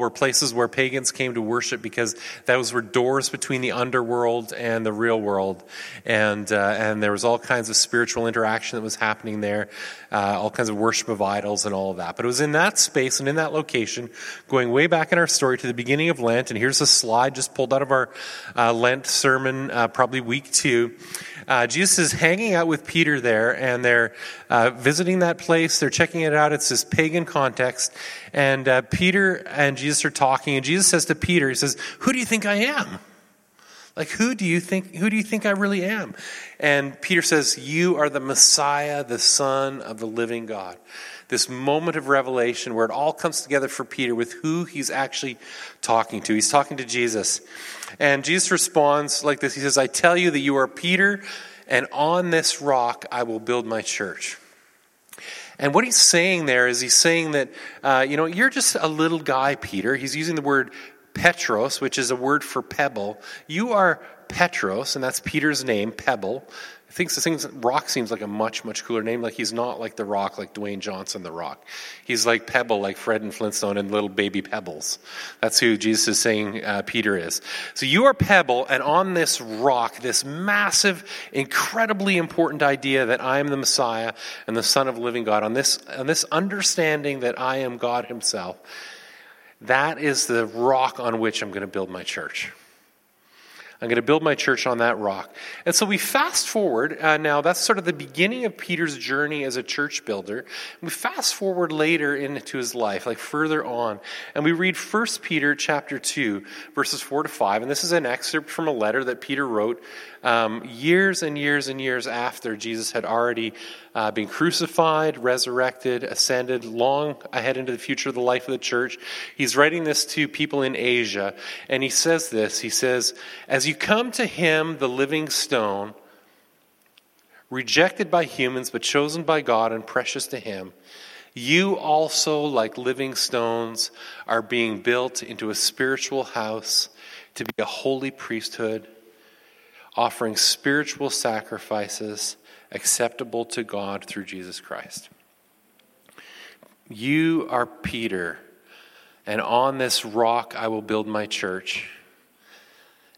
were places where pagans came to worship because those were doors between the underworld and the real world. And, uh, and there was all kinds of spiritual interaction that was happening there, uh, all kinds of worship of idols and all of that. But it was in that space and in that location, going way back in our story to the beginning of Lent. And here's a slide just pulled out of our uh, Lent sermon, uh, probably week two. Uh, Jesus is hanging out with Peter there, and they're uh, visiting that place. They're checking it out. It's this pagan context. And uh, Peter and Jesus are talking, and Jesus says to Peter, He says, Who do you think I am? Like, who do you think, who do you think I really am? And Peter says, You are the Messiah, the Son of the living God. This moment of revelation where it all comes together for Peter with who he's actually talking to. He's talking to Jesus. And Jesus responds like this He says, I tell you that you are Peter, and on this rock I will build my church. And what he's saying there is he's saying that, uh, you know, you're just a little guy, Peter. He's using the word Petros, which is a word for pebble. You are Petros, and that's Peter's name, pebble. I the things Rock seems like a much much cooler name. Like he's not like the Rock, like Dwayne Johnson, the Rock. He's like Pebble, like Fred and Flintstone, and little baby pebbles. That's who Jesus is saying uh, Peter is. So you are Pebble, and on this rock, this massive, incredibly important idea that I am the Messiah and the Son of Living God. On this on this understanding that I am God Himself. That is the rock on which I'm going to build my church. I'm going to build my church on that rock. And so we fast forward uh, now, that's sort of the beginning of Peter's journey as a church builder. We fast forward later into his life, like further on, and we read 1 Peter chapter 2, verses 4 to 5. And this is an excerpt from a letter that Peter wrote um, years and years and years after Jesus had already uh, been crucified, resurrected, ascended, long ahead into the future of the life of the church. He's writing this to people in Asia, and he says this He says, As you come to him, the living stone, rejected by humans, but chosen by God and precious to him, you also, like living stones, are being built into a spiritual house to be a holy priesthood offering spiritual sacrifices acceptable to God through Jesus Christ. You are Peter, and on this rock I will build my church.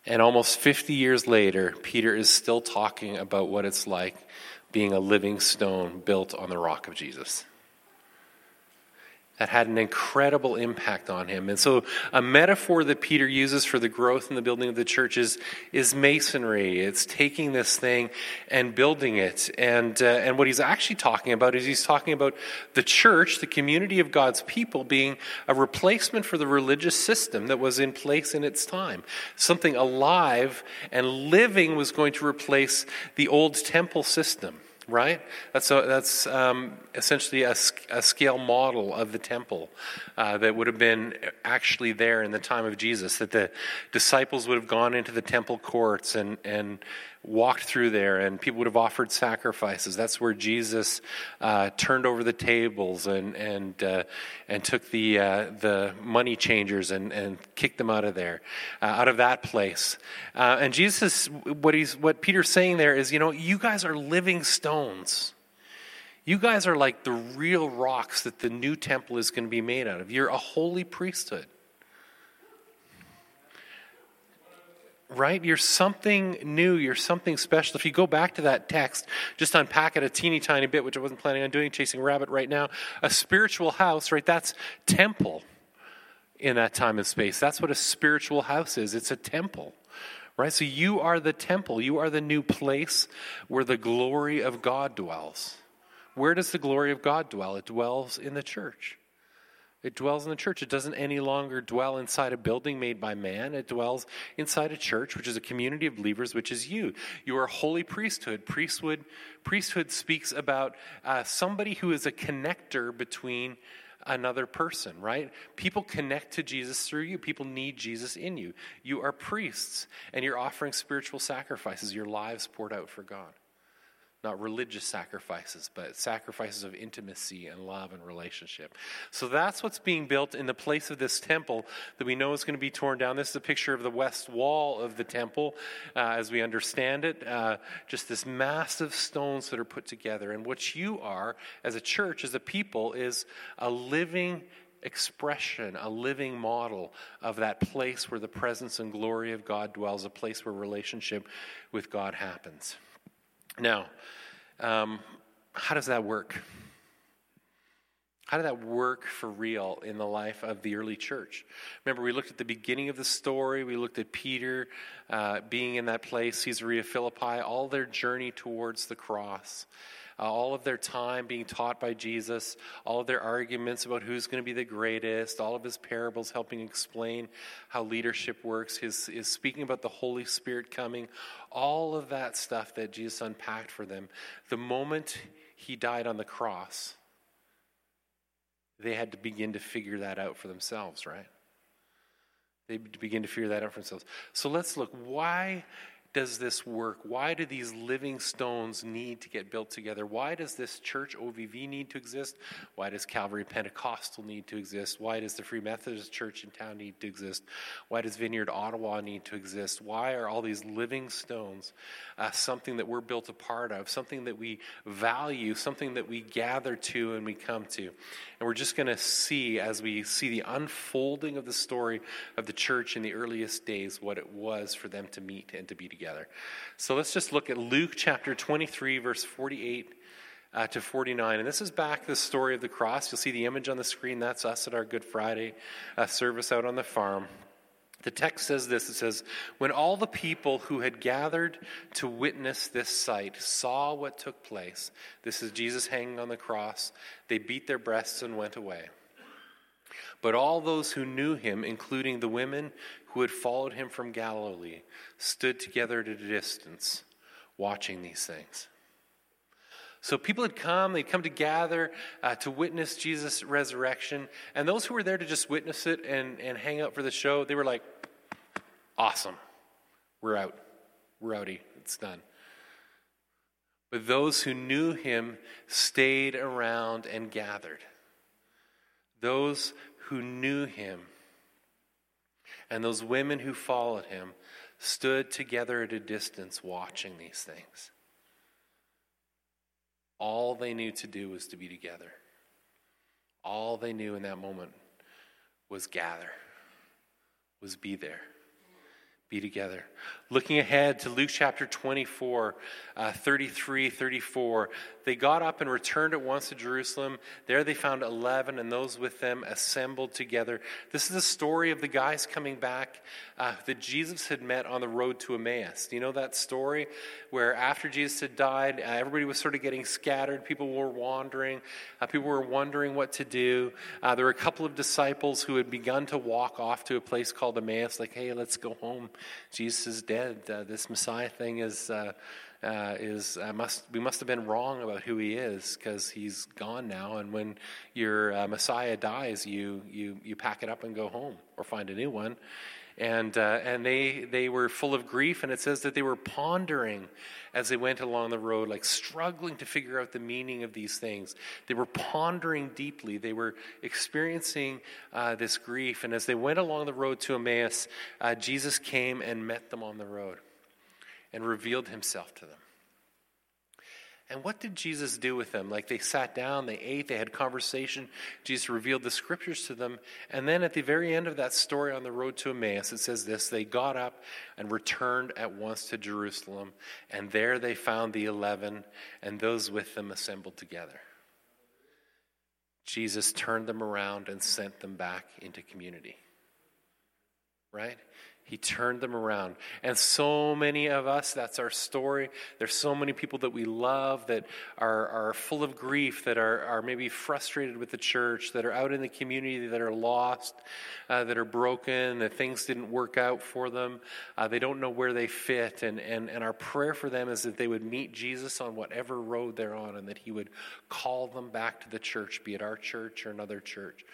And almost 50 years later, Peter is still talking about what it's like being a living stone built on the rock of Jesus that had an incredible impact on him. And so, a metaphor that Peter uses for the growth and the building of the church is, is masonry. It's taking this thing and building it. And, uh, and what he's actually talking about is he's talking about the church, the community of God's people, being a replacement for the religious system that was in place in its time. Something alive and living was going to replace the old temple system right? That's, a, that's um, essentially a, a, scale model of the temple uh, that would have been actually there in the time of Jesus, that the disciples would have gone into the temple courts and, and walked through there and people would have offered sacrifices. That's where Jesus uh, turned over the tables and, and, uh, and took the, uh, the money changers and, and kicked them out of there, uh, out of that place. Uh, and Jesus, what, he's, what Peter's saying there is, you know, you guys are living stones. You guys are like the real rocks that the new temple is going to be made out of. You're a holy priesthood. Right? You're something new. You're something special. If you go back to that text, just unpack it a teeny tiny bit, which I wasn't planning on doing, chasing rabbit right now. A spiritual house, right? That's temple in that time and space. That's what a spiritual house is. It's a temple. Right? So you are the temple. You are the new place where the glory of God dwells. Where does the glory of God dwell? It dwells in the church. It dwells in the church. It doesn't any longer dwell inside a building made by man. It dwells inside a church, which is a community of believers, which is you. You are holy priesthood. Priesthood, priesthood speaks about uh, somebody who is a connector between another person, right? People connect to Jesus through you. People need Jesus in you. You are priests, and you're offering spiritual sacrifices, your lives poured out for God not religious sacrifices, but sacrifices of intimacy and love and relationship. So that's what's being built in the place of this temple that we know is going to be torn down. This is a picture of the west wall of the temple uh, as we understand it. Uh, just this massive stones that are put together. And what you are as a church, as a people, is a living expression, a living model of that place where the presence and glory of God dwells, a place where relationship with God happens. Now, um, how does that work? How did that work for real in the life of the early church? Remember, we looked at the beginning of the story. We looked at Peter uh, being in that place, Caesarea Philippi, all their journey towards the cross uh, all of their time being taught by Jesus, all of their arguments about who's going to be the greatest, all of his parables helping explain how leadership works, his, his speaking about the Holy Spirit coming, all of that stuff that Jesus unpacked for them. The moment he died on the cross, they had to begin to figure that out for themselves, right? They begin to figure that out for themselves. So let's look. Why does this work? Why do these living stones need to get built together? Why does this church OVV need to exist? Why does Calvary Pentecostal need to exist? Why does the Free Methodist Church in town need to exist? Why does Vineyard Ottawa need to exist? Why are all these living stones uh, something that we're built a part of, something that we value, something that we gather to and we come to? And we're just going to see as we see the unfolding of the story of the church in the earliest days what it was for them to meet and to be together together. So let's just look at Luke chapter 23, verse 48 uh, to 49. And this is back the story of the cross. You'll see the image on the screen. That's us at our Good Friday uh, service out on the farm. The text says this it says, When all the people who had gathered to witness this sight saw what took place, this is Jesus hanging on the cross, they beat their breasts and went away. But all those who knew him, including the women who had followed him from Galilee, stood together at a distance, watching these things. So people had come, they'd come to gather uh, to witness Jesus' resurrection. And those who were there to just witness it and, and hang out for the show, they were like, awesome. We're out. We're outie. It's done. But those who knew him stayed around and gathered. Those who knew him and those women who followed him stood together at a distance watching these things. All they knew to do was to be together. All they knew in that moment was gather, was be there be together. Looking ahead to Luke chapter 24, uh, 33, 34, they got up and returned at once to Jerusalem. There they found 11 and those with them assembled together. This is the story of the guys coming back uh, that Jesus had met on the road to Emmaus. Do you know that story where after Jesus had died, uh, everybody was sort of getting scattered, people were wandering, uh, people were wondering what to do. Uh, there were a couple of disciples who had begun to walk off to a place called Emmaus, like, hey, let's go home. Jesus is dead. Uh, this Messiah thing is. Uh, uh, is uh, must we must have been wrong about who he is because he's gone now. And when your uh, Messiah dies, you you you pack it up and go home or find a new one and and they they were full of grief and it says that they were pondering as they went along the road like struggling to figure out the meaning of these things. They were pondering deeply. They were experiencing uh, this grief. And as they went along the road to emmaus uh, jesus came and met them on the road and revealed himself to them and what did Jesus do with them? Like they sat down, they ate, they had conversation. Jesus revealed the scriptures to them. And then at the very end of that story on the road to Emmaus, it says this they got up and returned at once to Jerusalem. And there they found the eleven and those with them assembled together. Jesus turned them around and sent them back into community. Right? He turned them around. And so many of us, that's our story. There's so many people that we love that are, are full of grief, that are, are maybe frustrated with the church, that are out in the community, that are lost, uh, that are broken, that things didn't work out for them. Uh, they don't know where they fit. And, and, and our prayer for them is that they would meet Jesus on whatever road they're on and that he would call them back to the church, be it our church or another church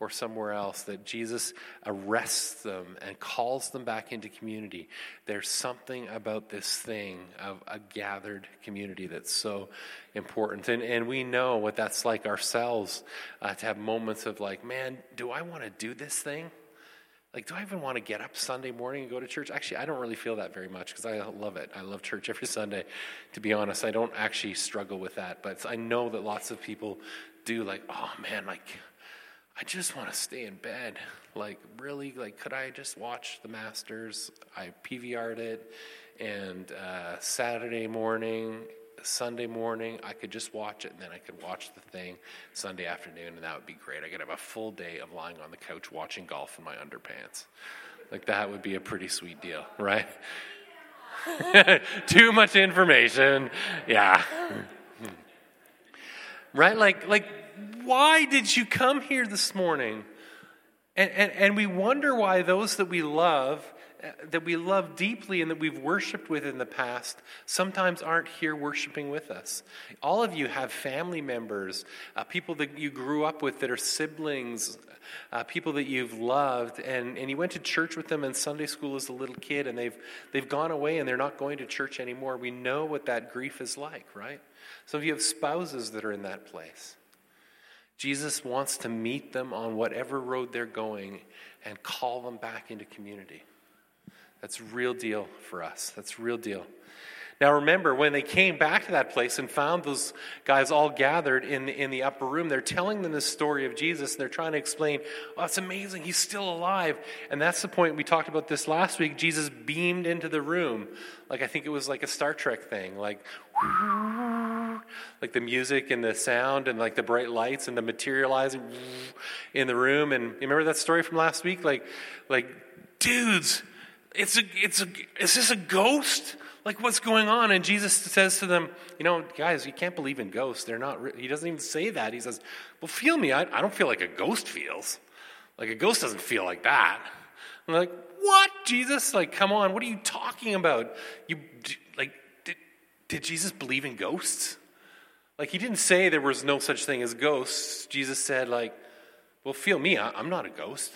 or somewhere else, that Jesus arrests them and calls them back into community. There's something about this thing of a gathered community that's so important. And, and we know what that's like ourselves uh, to have moments of like, man, do I want to do this thing? Like, do I even want to get up Sunday morning and go to church? Actually, I don't really feel that very much because I love it. I love church every Sunday. To be honest, I don't actually struggle with that. But I know that lots of people do, like, oh man, like, I just want to stay in bed. Like, really, like, could I just watch the Masters? I PVR'd it, and uh, Saturday morning, Sunday morning, I could just watch it, and then I could watch the thing Sunday afternoon, and that would be great. I could have a full day of lying on the couch watching golf in my underpants. Like, that would be a pretty sweet deal, right? Too much information. Yeah. right? Like, like, why did you come here this morning? And, and, and we wonder why those that we love, uh, that we love deeply and that we've worshiped with in the past, sometimes aren't here worshiping with us. All of you have family members, uh, people that you grew up with that are siblings, uh, people that you've loved, and, and you went to church with them in Sunday school as a little kid, and they've, they've gone away and they're not going to church anymore. We know what that grief is like, right? Some of you have spouses that are in that place. Jesus wants to meet them on whatever road they're going and call them back into community. That's real deal for us. That's real deal. Now remember, when they came back to that place and found those guys all gathered in the, in the upper room, they're telling them the story of Jesus. And they're trying to explain, oh, it's amazing. He's still alive. And that's the point we talked about this last week. Jesus beamed into the room. Like I think it was like a Star Trek thing. Like, like the music and the sound and like the bright lights and the materializing in the room. And you remember that story from last week? Like, like, dudes, it's a, it's a, is this a ghost? Like, what's going on? And Jesus says to them, you know, guys, you can't believe in ghosts. They're not, re-. he doesn't even say that. He says, well, feel me. I, I don't feel like a ghost feels. Like, a ghost doesn't feel like that. I'm like, what, Jesus? Like, come on, what are you talking about? You, like, did, did Jesus believe in ghosts? Like, he didn't say there was no such thing as ghosts. Jesus said, like, well, feel me, I'm not a ghost.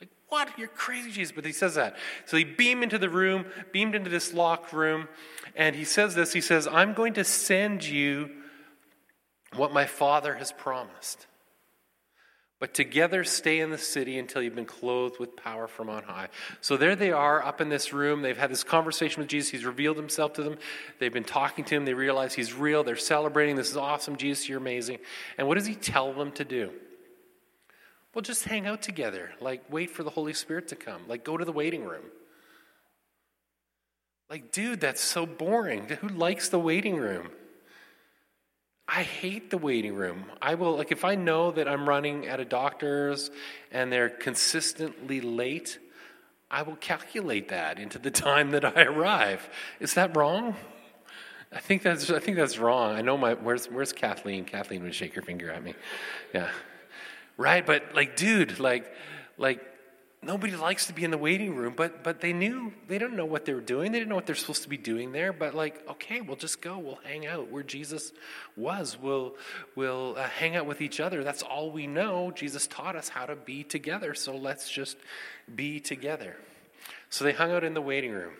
Like, what? You're crazy, Jesus. But he says that. So he beamed into the room, beamed into this locked room, and he says this He says, I'm going to send you what my Father has promised. But together stay in the city until you've been clothed with power from on high. So there they are up in this room. They've had this conversation with Jesus. He's revealed himself to them. They've been talking to him. They realize he's real. They're celebrating. This is awesome. Jesus, you're amazing. And what does he tell them to do? Well, just hang out together. Like, wait for the Holy Spirit to come. Like, go to the waiting room. Like, dude, that's so boring. Who likes the waiting room? I hate the waiting room. I will, like, if I know that I'm running at a doctor's and they're consistently late, I will calculate that into the time that I arrive. Is that wrong? I think that's, I think that's wrong. I know my, where's, where's Kathleen? Kathleen would shake her finger at me. Yeah. Right? But, like, dude, like, like, nobody likes to be in the waiting room, but but they knew they didn't know what they were doing. They didn't know what they're supposed to be doing there. But like, okay, we'll just go. We'll hang out where Jesus was. We'll we'll uh, hang out with each other. That's all we know. Jesus taught us how to be together. So let's just be together. So they hung out in the waiting room.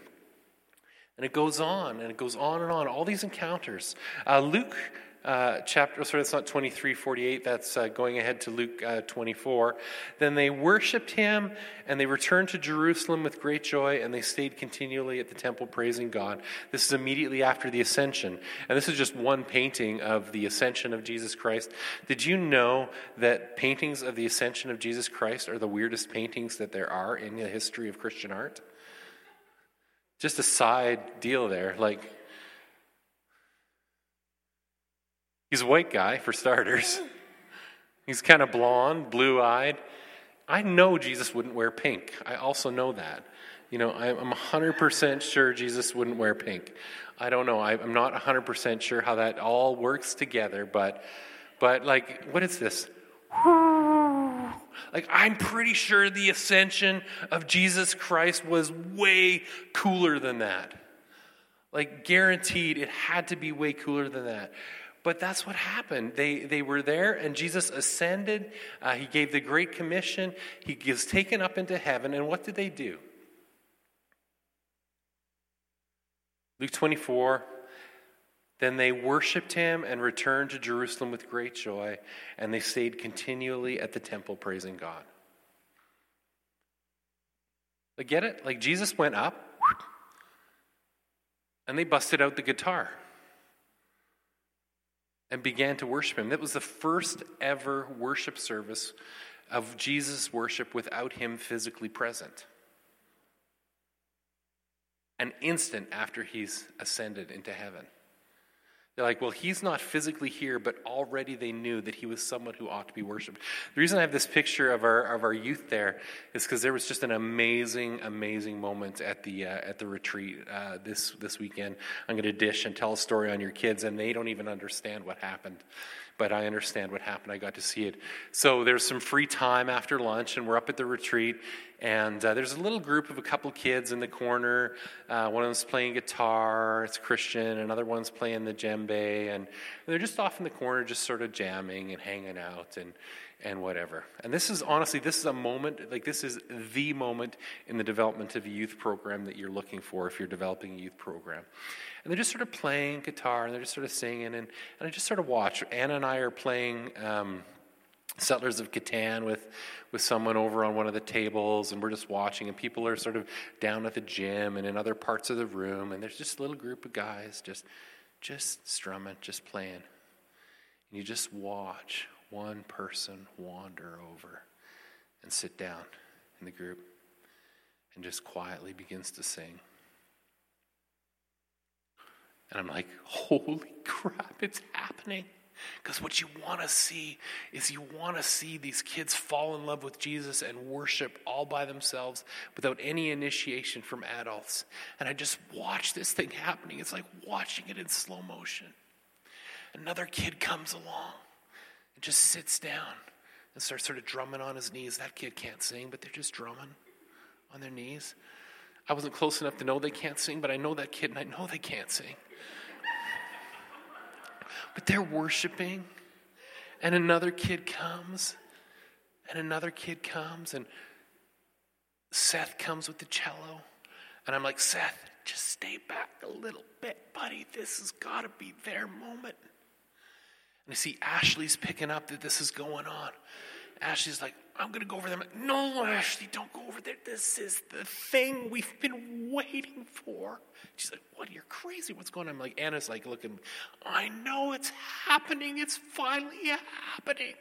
And it goes on and it goes on and on. All these encounters. Uh, Luke uh, chapter, sorry, that's not 23, 48, that's uh, going ahead to Luke uh, 24. Then they worshiped him and they returned to Jerusalem with great joy and they stayed continually at the temple praising God. This is immediately after the ascension. And this is just one painting of the ascension of Jesus Christ. Did you know that paintings of the ascension of Jesus Christ are the weirdest paintings that there are in the history of Christian art? Just a side deal there. Like, He's a white guy, for starters. He's kind of blonde, blue eyed. I know Jesus wouldn't wear pink. I also know that. You know, I'm 100% sure Jesus wouldn't wear pink. I don't know. I'm not 100% sure how that all works together, but, but like, what is this? Like, I'm pretty sure the ascension of Jesus Christ was way cooler than that. Like, guaranteed, it had to be way cooler than that. But that's what happened. They, they were there, and Jesus ascended. Uh, he gave the Great Commission. He was taken up into heaven. And what did they do? Luke 24 Then they worshiped him and returned to Jerusalem with great joy, and they stayed continually at the temple praising God. Like, get it? Like, Jesus went up, and they busted out the guitar and began to worship him. That was the first ever worship service of Jesus' worship without him physically present. An instant after he's ascended into heaven. They're like, well, he's not physically here, but already they knew that he was someone who ought to be worshiped. The reason I have this picture of our, of our youth there is because there was just an amazing, amazing moment at the, uh, at the retreat uh, this, this weekend. I'm going to dish and tell a story on your kids, and they don't even understand what happened but I understand what happened. I got to see it. So there's some free time after lunch, and we're up at the retreat. And uh, there's a little group of a couple kids in the corner. Uh, one of them's playing guitar, it's Christian. Another one's playing the djembe. And they're just off in the corner, just sort of jamming and hanging out and, and whatever. And this is honestly, this is a moment, like, this is the moment in the development of a youth program that you're looking for if you're developing a youth program. And they're just sort of playing guitar and they're just sort of singing. And, and I just sort of watch. Anna and I are playing um, Settlers of Catan with, with someone over on one of the tables, and we're just watching. And people are sort of down at the gym and in other parts of the room. And there's just a little group of guys just, just strumming, just playing. And you just watch one person wander over and sit down in the group and just quietly begins to sing. And I'm like, holy crap, it's happening. Because what you want to see is you want to see these kids fall in love with Jesus and worship all by themselves without any initiation from adults. And I just watch this thing happening. It's like watching it in slow motion. Another kid comes along and just sits down and starts sort of drumming on his knees. That kid can't sing, but they're just drumming on their knees. I wasn't close enough to know they can't sing, but I know that kid and I know they can't sing. But they're worshiping, and another kid comes, and another kid comes, and Seth comes with the cello. And I'm like, Seth, just stay back a little bit, buddy. This has got to be their moment. I see Ashley's picking up that this is going on. Ashley's like, I'm going to go over there. No, Ashley, don't go over there. This is the thing we've been waiting for. She's like, what? You're crazy. What's going on? I'm like, Anna's like, looking, I know it's happening. It's finally happening.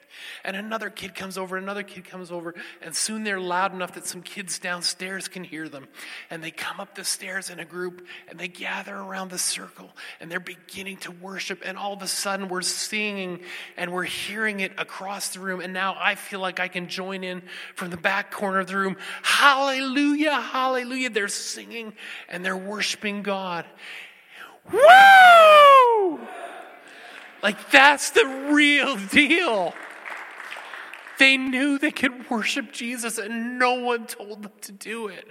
And another kid comes over, another kid comes over, and soon they're loud enough that some kids downstairs can hear them. And they come up the stairs in a group and they gather around the circle and they're beginning to worship. And all of a sudden we're singing and we're hearing it across the room. And now I feel like I can join in from the back corner of the room. Hallelujah, hallelujah. They're singing and they're worshiping God. Woo! Like, that's the real deal. They knew they could worship Jesus and no one told them to do it.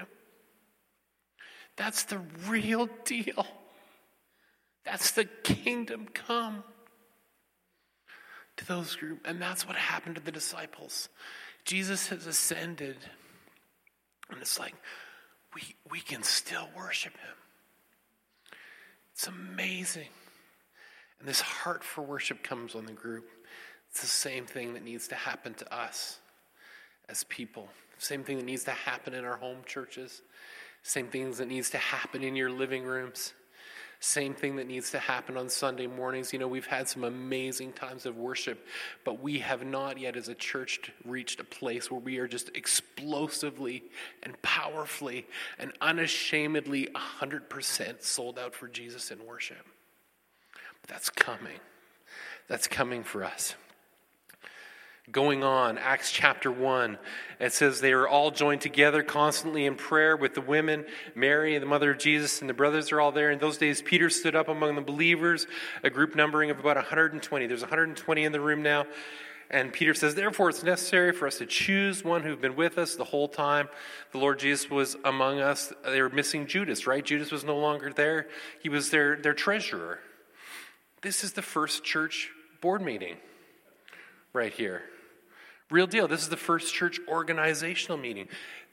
That's the real deal. That's the kingdom come to those group and that's what happened to the disciples. Jesus has ascended and it's like we we can still worship him. It's amazing. And this heart for worship comes on the group. It's the same thing that needs to happen to us as people. Same thing that needs to happen in our home churches. Same things that needs to happen in your living rooms. Same thing that needs to happen on Sunday mornings. You know, we've had some amazing times of worship, but we have not yet, as a church, reached a place where we are just explosively and powerfully and unashamedly 100% sold out for Jesus in worship. But that's coming. That's coming for us going on. Acts chapter 1. It says they are all joined together constantly in prayer with the women, Mary, the mother of Jesus, and the brothers are all there. In those days, Peter stood up among the believers, a group numbering of about 120. There's 120 in the room now. And Peter says, Therefore, it's necessary for us to choose one who's been with us the whole time. The Lord Jesus was among us. They were missing Judas, right? Judas was no longer there, he was their, their treasurer. This is the first church board meeting right here. Real deal. This is the first church organizational meeting.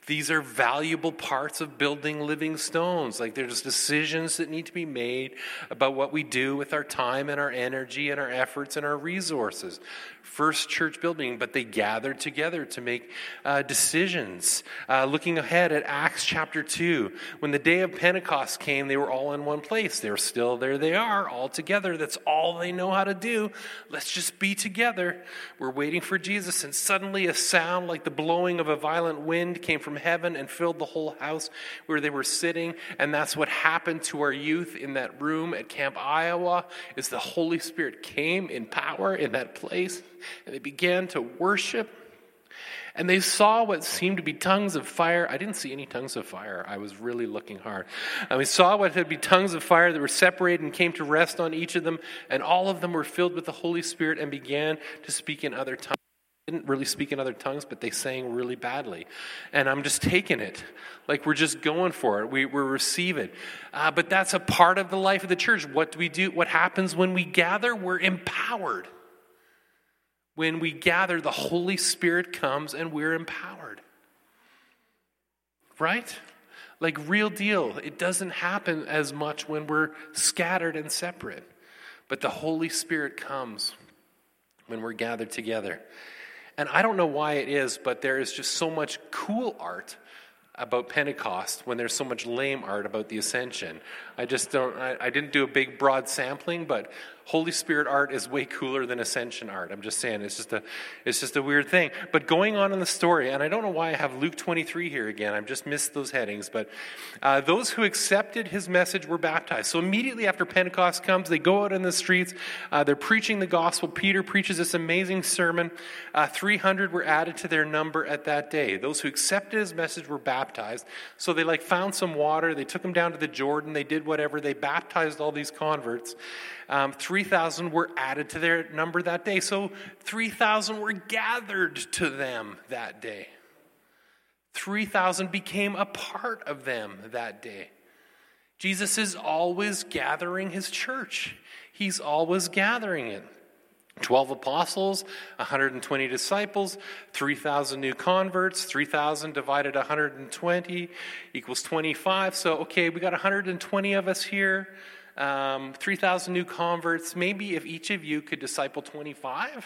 These are valuable parts of building living stones. Like there's decisions that need to be made about what we do with our time and our energy and our efforts and our resources. first church building, but they gathered together to make uh, decisions. Uh, looking ahead at Acts chapter 2, when the day of Pentecost came, they were all in one place. They're still there, they are, all together. That's all they know how to do. Let's just be together. We're waiting for Jesus. And suddenly, a sound like the blowing of a violent wind came from heaven and filled the whole house where they were sitting. And that's what happened to our youth in that room at Camp Iowa is the Holy Spirit came in power in that place and they began to worship. And they saw what seemed to be tongues of fire. I didn't see any tongues of fire. I was really looking hard. And we saw what had be tongues of fire that were separated and came to rest on each of them. And all of them were filled with the Holy Spirit and began to speak in other tongues didn't really speak in other tongues, but they sang really badly. And I'm just taking it. Like we're just going for it. We, we receive it. Uh, but that's a part of the life of the church. What do we do? What happens when we gather? We're empowered. When we gather, the Holy Spirit comes and we're empowered. Right? Like, real deal. It doesn't happen as much when we're scattered and separate. But the Holy Spirit comes when we're gathered together. And I don't know why it is, but there is just so much cool art about Pentecost when there's so much lame art about the ascension. I just don't, I, I, didn't do a big broad sampling, but Holy Spirit art is way cooler than ascension art. I'm just saying, it's just a, it's just a weird thing. But going on in the story, and I don't know why I have Luke 23 here again, I've just missed those headings, but uh, those who accepted his message were baptized. So immediately after Pentecost comes, they go out in the streets, uh, they're preaching the gospel. Peter preaches this amazing sermon. Uh, 300 were added to their number at that day. Those who accepted his message were baptized. So they like found some water, they took them down to the Jordan, they did whatever, they baptized all these converts. Um, 3,000 were added to their number that day. So 3,000 were gathered to them that day. 3,000 became a part of them that day. Jesus is always gathering his church, he's always gathering it. 12 apostles, 120 disciples, 3,000 new converts, 3,000 divided 120 equals 25. So, okay, we got 120 of us here um, 3,000 new converts. Maybe if each of you could disciple 25,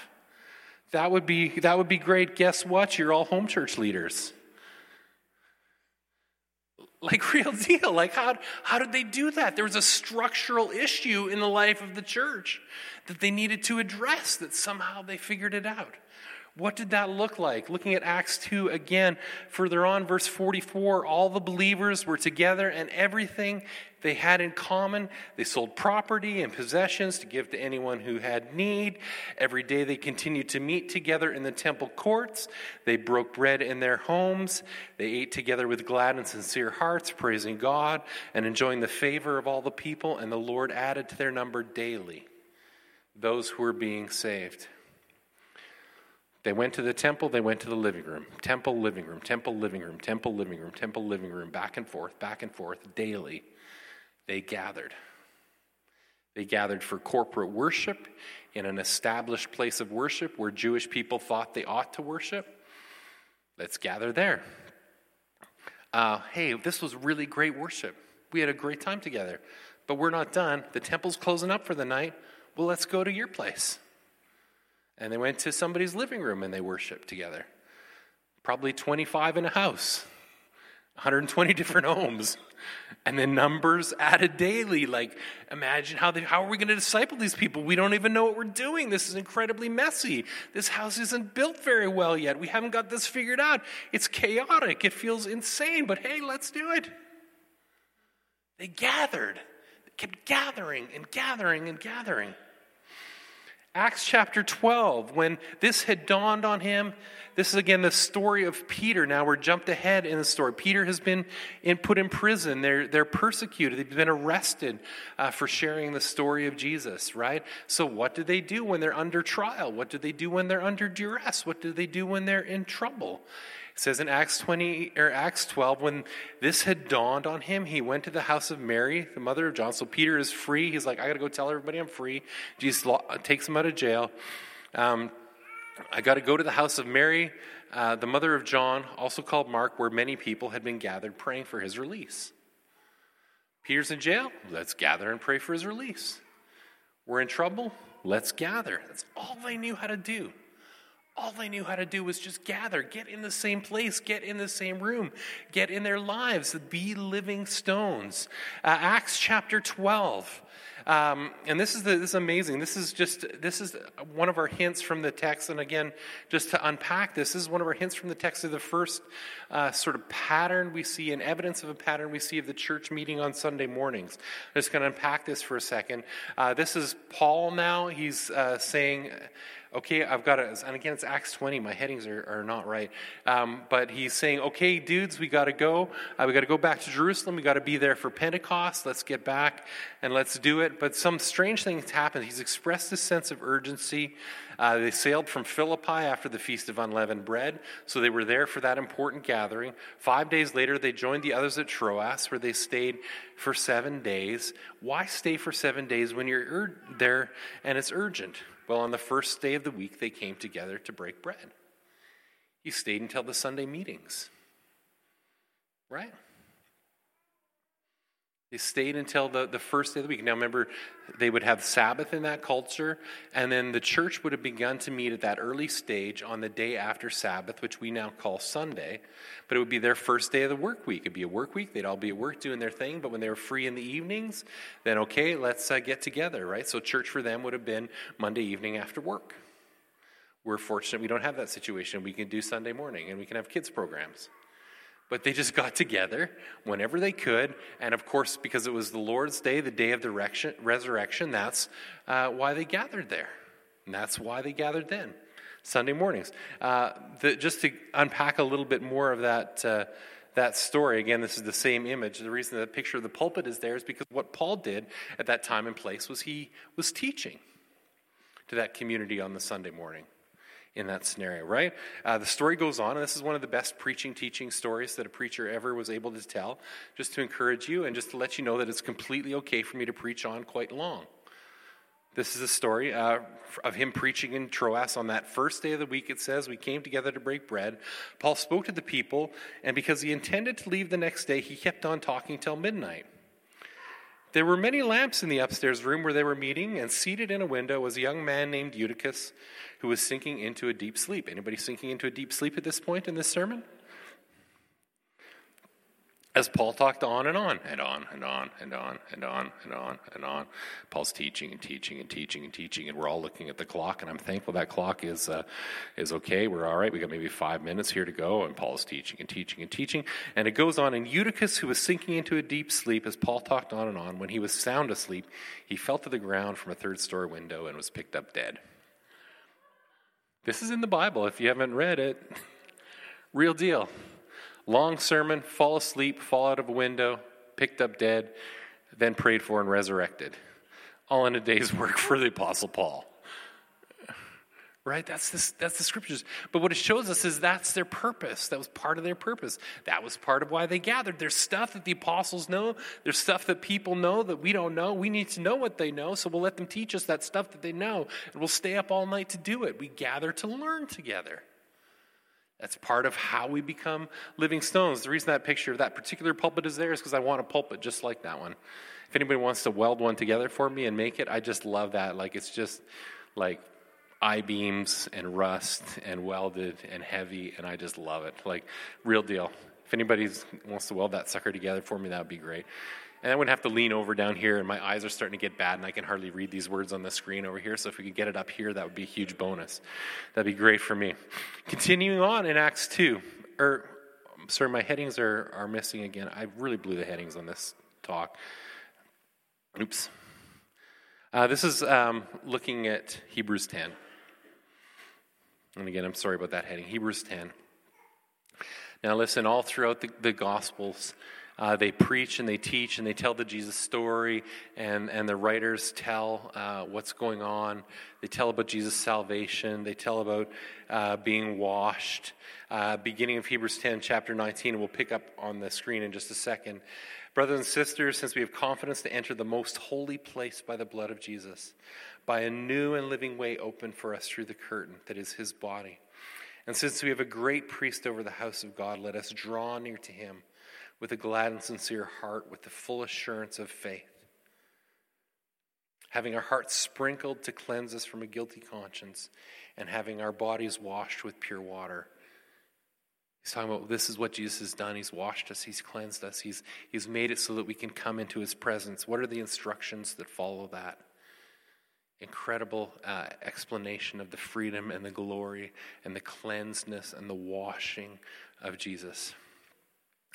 that would be, that would be great. Guess what? You're all home church leaders. Like, real deal. Like, how, how did they do that? There was a structural issue in the life of the church that they needed to address, that somehow they figured it out. What did that look like? Looking at Acts 2 again, further on, verse 44 all the believers were together and everything they had in common. They sold property and possessions to give to anyone who had need. Every day they continued to meet together in the temple courts. They broke bread in their homes. They ate together with glad and sincere hearts, praising God and enjoying the favor of all the people. And the Lord added to their number daily those who were being saved. They went to the temple, they went to the living room. Temple, living room, temple, living room, temple, living room, temple, living room, back and forth, back and forth, daily they gathered. They gathered for corporate worship in an established place of worship where Jewish people thought they ought to worship. Let's gather there. Uh, hey, this was really great worship. We had a great time together, but we're not done. The temple's closing up for the night. Well, let's go to your place. And they went to somebody's living room and they worshiped together. Probably 25 in a house, 120 different homes and then numbers added daily. Like imagine how they, how are we going to disciple these people? We don't even know what we're doing. This is incredibly messy. This house isn't built very well yet. We haven't got this figured out. It's chaotic. It feels insane but hey let's do it. They gathered they kept gathering and gathering and gathering Acts chapter 12, when this had dawned on him, this is again the story of Peter. Now we're jumped ahead in the story. Peter has been in, put in prison. They're, they're persecuted. They've been arrested uh, for sharing the story of Jesus, right? So, what do they do when they're under trial? What do they do when they're under duress? What do they do when they're in trouble? It says in Acts 20 or Acts 12, when this had dawned on him, he went to the house of Mary, the mother of John. So Peter is free. He's like, I got to go tell everybody I'm free. Jesus takes him out of jail. Um, I got to go to the house of Mary, uh, the mother of John, also called Mark, where many people had been gathered praying for his release. Peter's in jail. Let's gather and pray for his release. We're in trouble. Let's gather. That's all they knew how to do. All they knew how to do was just gather, get in the same place, get in the same room, get in their lives, be living stones. Uh, Acts chapter 12. Um, and this is, the, this is amazing. This is just this is one of our hints from the text. And again, just to unpack this, this is one of our hints from the text of the first uh, sort of pattern we see and evidence of a pattern we see of the church meeting on Sunday mornings. I'm just going to unpack this for a second. Uh, this is Paul now. He's uh, saying okay, I've got to, and again, it's Acts 20. My headings are, are not right. Um, but he's saying, okay, dudes, we got to go. Uh, we got to go back to Jerusalem. We got to be there for Pentecost. Let's get back and let's do it. But some strange things happened. He's expressed a sense of urgency. Uh, they sailed from Philippi after the Feast of Unleavened Bread, so they were there for that important gathering. Five days later, they joined the others at Troas, where they stayed for seven days. Why stay for seven days when you're ur- there and it's urgent? Well, on the first day of the week, they came together to break bread. He stayed until the Sunday meetings, right? They stayed until the, the first day of the week. Now, remember, they would have Sabbath in that culture, and then the church would have begun to meet at that early stage on the day after Sabbath, which we now call Sunday. But it would be their first day of the work week. It'd be a work week. They'd all be at work doing their thing. But when they were free in the evenings, then okay, let's uh, get together, right? So, church for them would have been Monday evening after work. We're fortunate we don't have that situation. We can do Sunday morning and we can have kids' programs. But they just got together whenever they could. And of course, because it was the Lord's day, the day of the resurrection, that's uh, why they gathered there. And that's why they gathered then, Sunday mornings. Uh, the, just to unpack a little bit more of that. Uh, that story, again, this is the same image. The reason the picture of the pulpit is there is because what Paul did at that time and place was he was teaching to that community on the Sunday morning in that scenario, right? Uh, the story goes on, and this is one of the best preaching, teaching stories that a preacher ever was able to tell, just to encourage you and just to let you know that it's completely okay for me to preach on quite long. This is a story uh, of him preaching in Troas on that first day of the week. It says, We came together to break bread. Paul spoke to the people, and because he intended to leave the next day, he kept on talking till midnight. There were many lamps in the upstairs room where they were meeting, and seated in a window was a young man named Eutychus who was sinking into a deep sleep. Anybody sinking into a deep sleep at this point in this sermon? As Paul talked on and on and on and on and on and on and on and on, Paul's teaching and teaching and teaching and teaching, and we're all looking at the clock, and I'm thankful that clock is uh, is okay. We're all right. We got maybe five minutes here to go, and Paul's teaching and teaching and teaching, and it goes on. And Eutychus, who was sinking into a deep sleep, as Paul talked on and on, when he was sound asleep, he fell to the ground from a third story window and was picked up dead. This is in the Bible if you haven't read it. Real deal. Long sermon, fall asleep, fall out of a window, picked up dead, then prayed for and resurrected. All in a day's work for the Apostle Paul right? That's, this, that's the scriptures. But what it shows us is that's their purpose. That was part of their purpose. That was part of why they gathered. There's stuff that the apostles know, there's stuff that people know that we don't know. We need to know what they know, so we'll let them teach us that stuff that they know, and we'll stay up all night to do it. We gather to learn together. That's part of how we become living stones. The reason that picture of that particular pulpit is there is because I want a pulpit just like that one. If anybody wants to weld one together for me and make it, I just love that. Like it's just like I beams and rust and welded and heavy, and I just love it. Like, real deal. If anybody wants to weld that sucker together for me, that would be great. And I wouldn't have to lean over down here, and my eyes are starting to get bad, and I can hardly read these words on the screen over here. So if we could get it up here, that would be a huge bonus. That'd be great for me. Continuing on in Acts 2, or sorry, my headings are, are missing again. I really blew the headings on this talk. Oops. Uh, this is um, looking at Hebrews 10. And again, I'm sorry about that heading. Hebrews 10. Now, listen, all throughout the, the Gospels, uh, they preach and they teach and they tell the Jesus story, and, and the writers tell uh, what's going on. They tell about Jesus' salvation. They tell about uh, being washed. Uh, beginning of Hebrews 10, chapter 19, we'll pick up on the screen in just a second. Brothers and sisters, since we have confidence to enter the most holy place by the blood of Jesus, by a new and living way opened for us through the curtain that is his body. And since we have a great priest over the house of God, let us draw near to him with a glad and sincere heart, with the full assurance of faith, having our hearts sprinkled to cleanse us from a guilty conscience, and having our bodies washed with pure water. He's talking about this is what Jesus has done. He's washed us, He's cleansed us, He's, he's made it so that we can come into His presence. What are the instructions that follow that? Incredible uh, explanation of the freedom and the glory and the cleansedness and the washing of Jesus.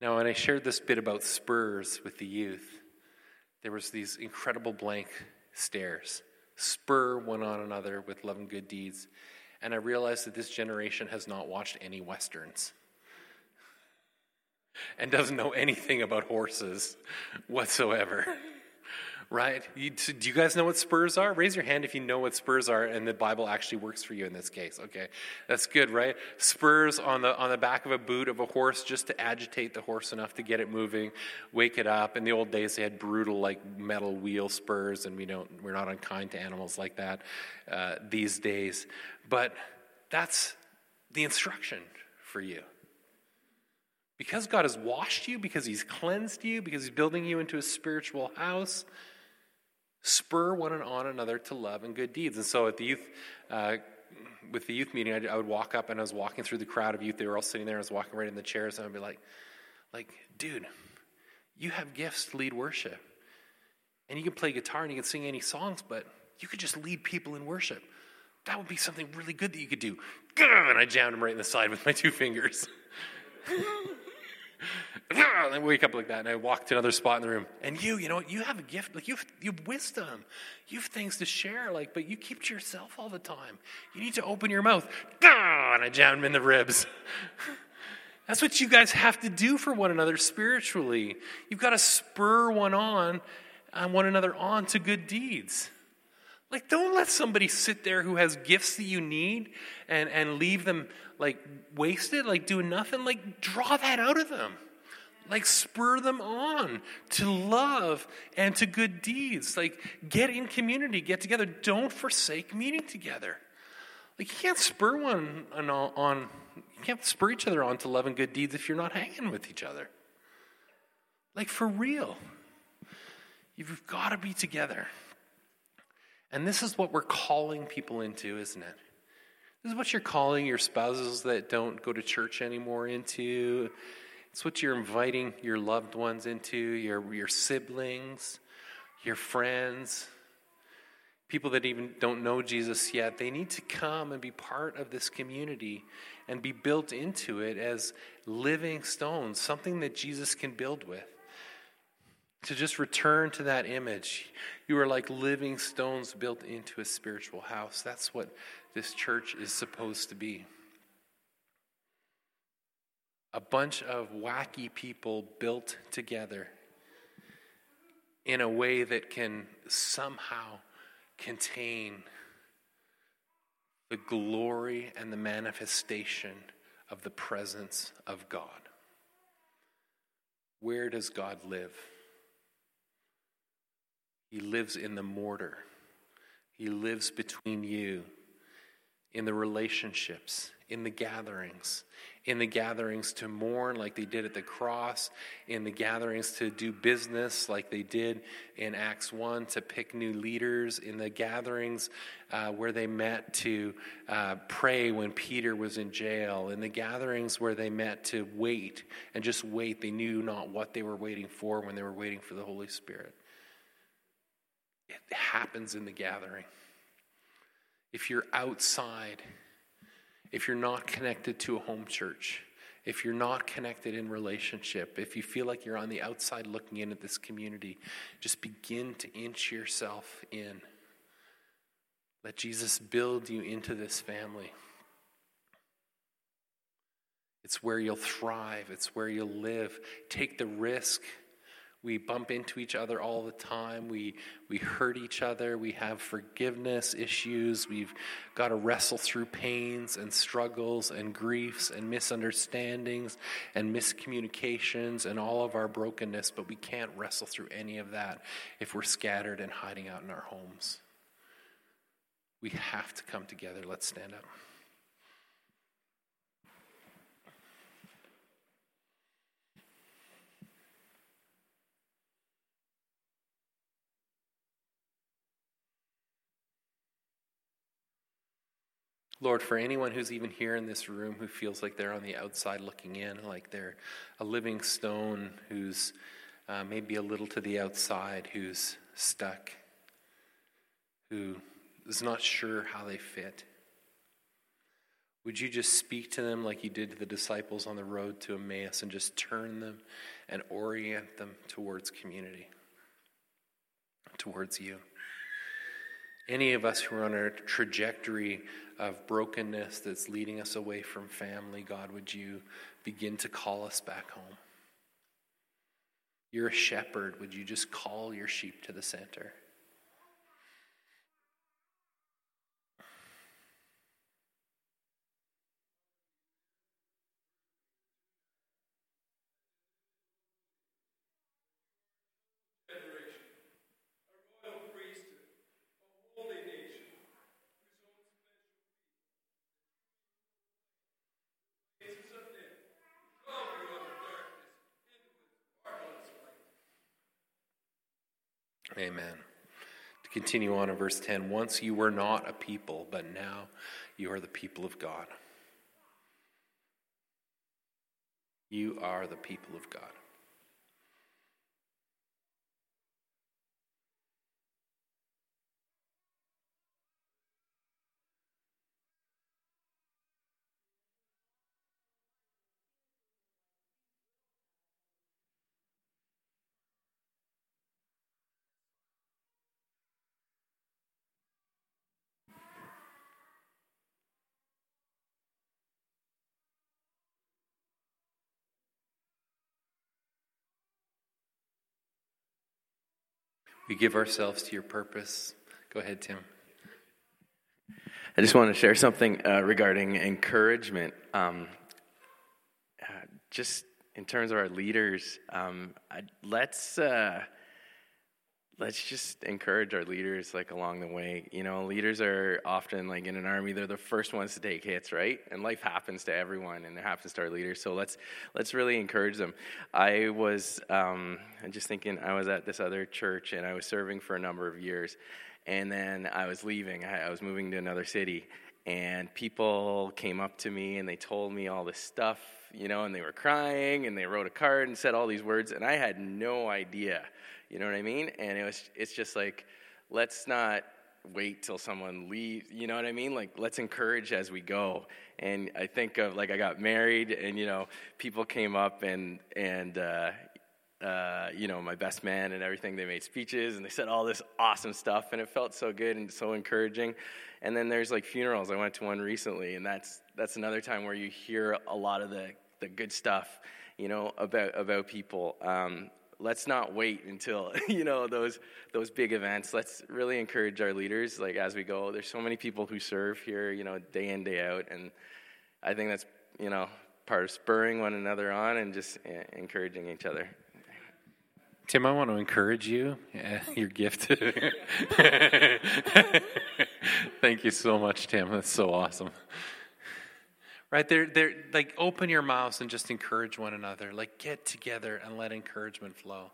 Now, when I shared this bit about spurs with the youth, there was these incredible blank stares. Spur one on another with love and good deeds. And I realized that this generation has not watched any Westerns and doesn't know anything about horses whatsoever. Right? You, do you guys know what spurs are? Raise your hand if you know what spurs are and the Bible actually works for you in this case. Okay. That's good, right? Spurs on the on the back of a boot of a horse just to agitate the horse enough to get it moving, wake it up. In the old days they had brutal like metal wheel spurs and we don't we're not unkind to animals like that uh, these days. But that's the instruction for you. Because God has washed you, because He's cleansed you, because He's building you into a spiritual house, spur one and on another to love and good deeds. And so at the youth, uh, with the youth meeting, I, I, would walk up and I was walking through the crowd of youth. They were all sitting there. I was walking right in the chairs, and I'd be like, like, dude, you have gifts to lead worship. And you can play guitar and you can sing any songs, but you could just lead people in worship that would be something really good that you could do. And I jammed him right in the side with my two fingers. and I wake up like that and I walk to another spot in the room. And you, you know, you have a gift, like you have, you have wisdom. You have things to share, like, but you keep to yourself all the time. You need to open your mouth. And I jam him in the ribs. That's what you guys have to do for one another spiritually. You've got to spur one on, on one another on to good deeds. Like, don't let somebody sit there who has gifts that you need and, and leave them like wasted, like doing nothing. Like, draw that out of them. Like, spur them on to love and to good deeds. Like, get in community, get together. Don't forsake meeting together. Like, you can't spur one on, you can't spur each other on to love and good deeds if you're not hanging with each other. Like, for real. You've got to be together. And this is what we're calling people into, isn't it? This is what you're calling your spouses that don't go to church anymore into. It's what you're inviting your loved ones into, your, your siblings, your friends, people that even don't know Jesus yet. They need to come and be part of this community and be built into it as living stones, something that Jesus can build with to just return to that image. You are like living stones built into a spiritual house. That's what this church is supposed to be. A bunch of wacky people built together in a way that can somehow contain the glory and the manifestation of the presence of God. Where does God live? He lives in the mortar. He lives between you, in the relationships, in the gatherings, in the gatherings to mourn like they did at the cross, in the gatherings to do business like they did in Acts 1 to pick new leaders, in the gatherings uh, where they met to uh, pray when Peter was in jail, in the gatherings where they met to wait and just wait. They knew not what they were waiting for when they were waiting for the Holy Spirit. It happens in the gathering. If you're outside, if you're not connected to a home church, if you're not connected in relationship, if you feel like you're on the outside looking in at this community, just begin to inch yourself in. Let Jesus build you into this family. It's where you'll thrive, it's where you'll live. Take the risk We bump into each other all the time. We, we hurt each other. We have forgiveness issues. We've got to wrestle through pains and struggles and griefs and misunderstandings and miscommunications and all of our brokenness, but we can't wrestle through any of that if we're scattered and hiding out in our homes. We have to come together. Let's stand up. Lord, for anyone who's even here in this room who feels like they're on the outside looking in, like they're a living stone who's uh, maybe a little to the outside, who's stuck, who is not sure how they fit, would you just speak to them like you did to the disciples on the road to Emmaus and just turn them and orient them towards community, towards you? Any of us who are on a trajectory of brokenness that's leading us away from family, God, would you begin to call us back home? You're a shepherd. Would you just call your sheep to the center? Amen. To continue on in verse 10 once you were not a people, but now you are the people of God. You are the people of God. We give ourselves to your purpose. Go ahead, Tim. I just want to share something uh, regarding encouragement. Um, uh, just in terms of our leaders, um, I, let's uh, let's just encourage our leaders like along the way. You know leaders are often like in an army they're the first ones to take hits right? And life happens to everyone and it happens to our leaders. So let's let's really encourage them. I was um, i'm just thinking i was at this other church and i was serving for a number of years and then i was leaving. I, I was moving to another city and people came up to me and they told me all this stuff you know and they were crying and they wrote a card and said all these words and i had no idea you know what I mean? And it was it's just like let's not wait till someone leaves. You know what I mean? Like let's encourage as we go. And I think of like I got married, and you know people came up and and. Uh, uh, you know, my best man and everything. They made speeches and they said all this awesome stuff, and it felt so good and so encouraging. And then there's like funerals. I went to one recently, and that's that's another time where you hear a lot of the the good stuff, you know, about about people. Um, let's not wait until you know those those big events. Let's really encourage our leaders like as we go. There's so many people who serve here you know day in day out and i think that's you know part of spurring one another on and just uh, encouraging each other. Tim i want to encourage you. Your gift thank you so much tim. That's so awesome right? They're, they're like open your mouths and just encourage one another. Like get together and let encouragement flow.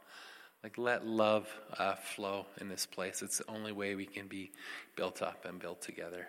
Like let love uh, flow in this place. It's the only way we can be built up and built together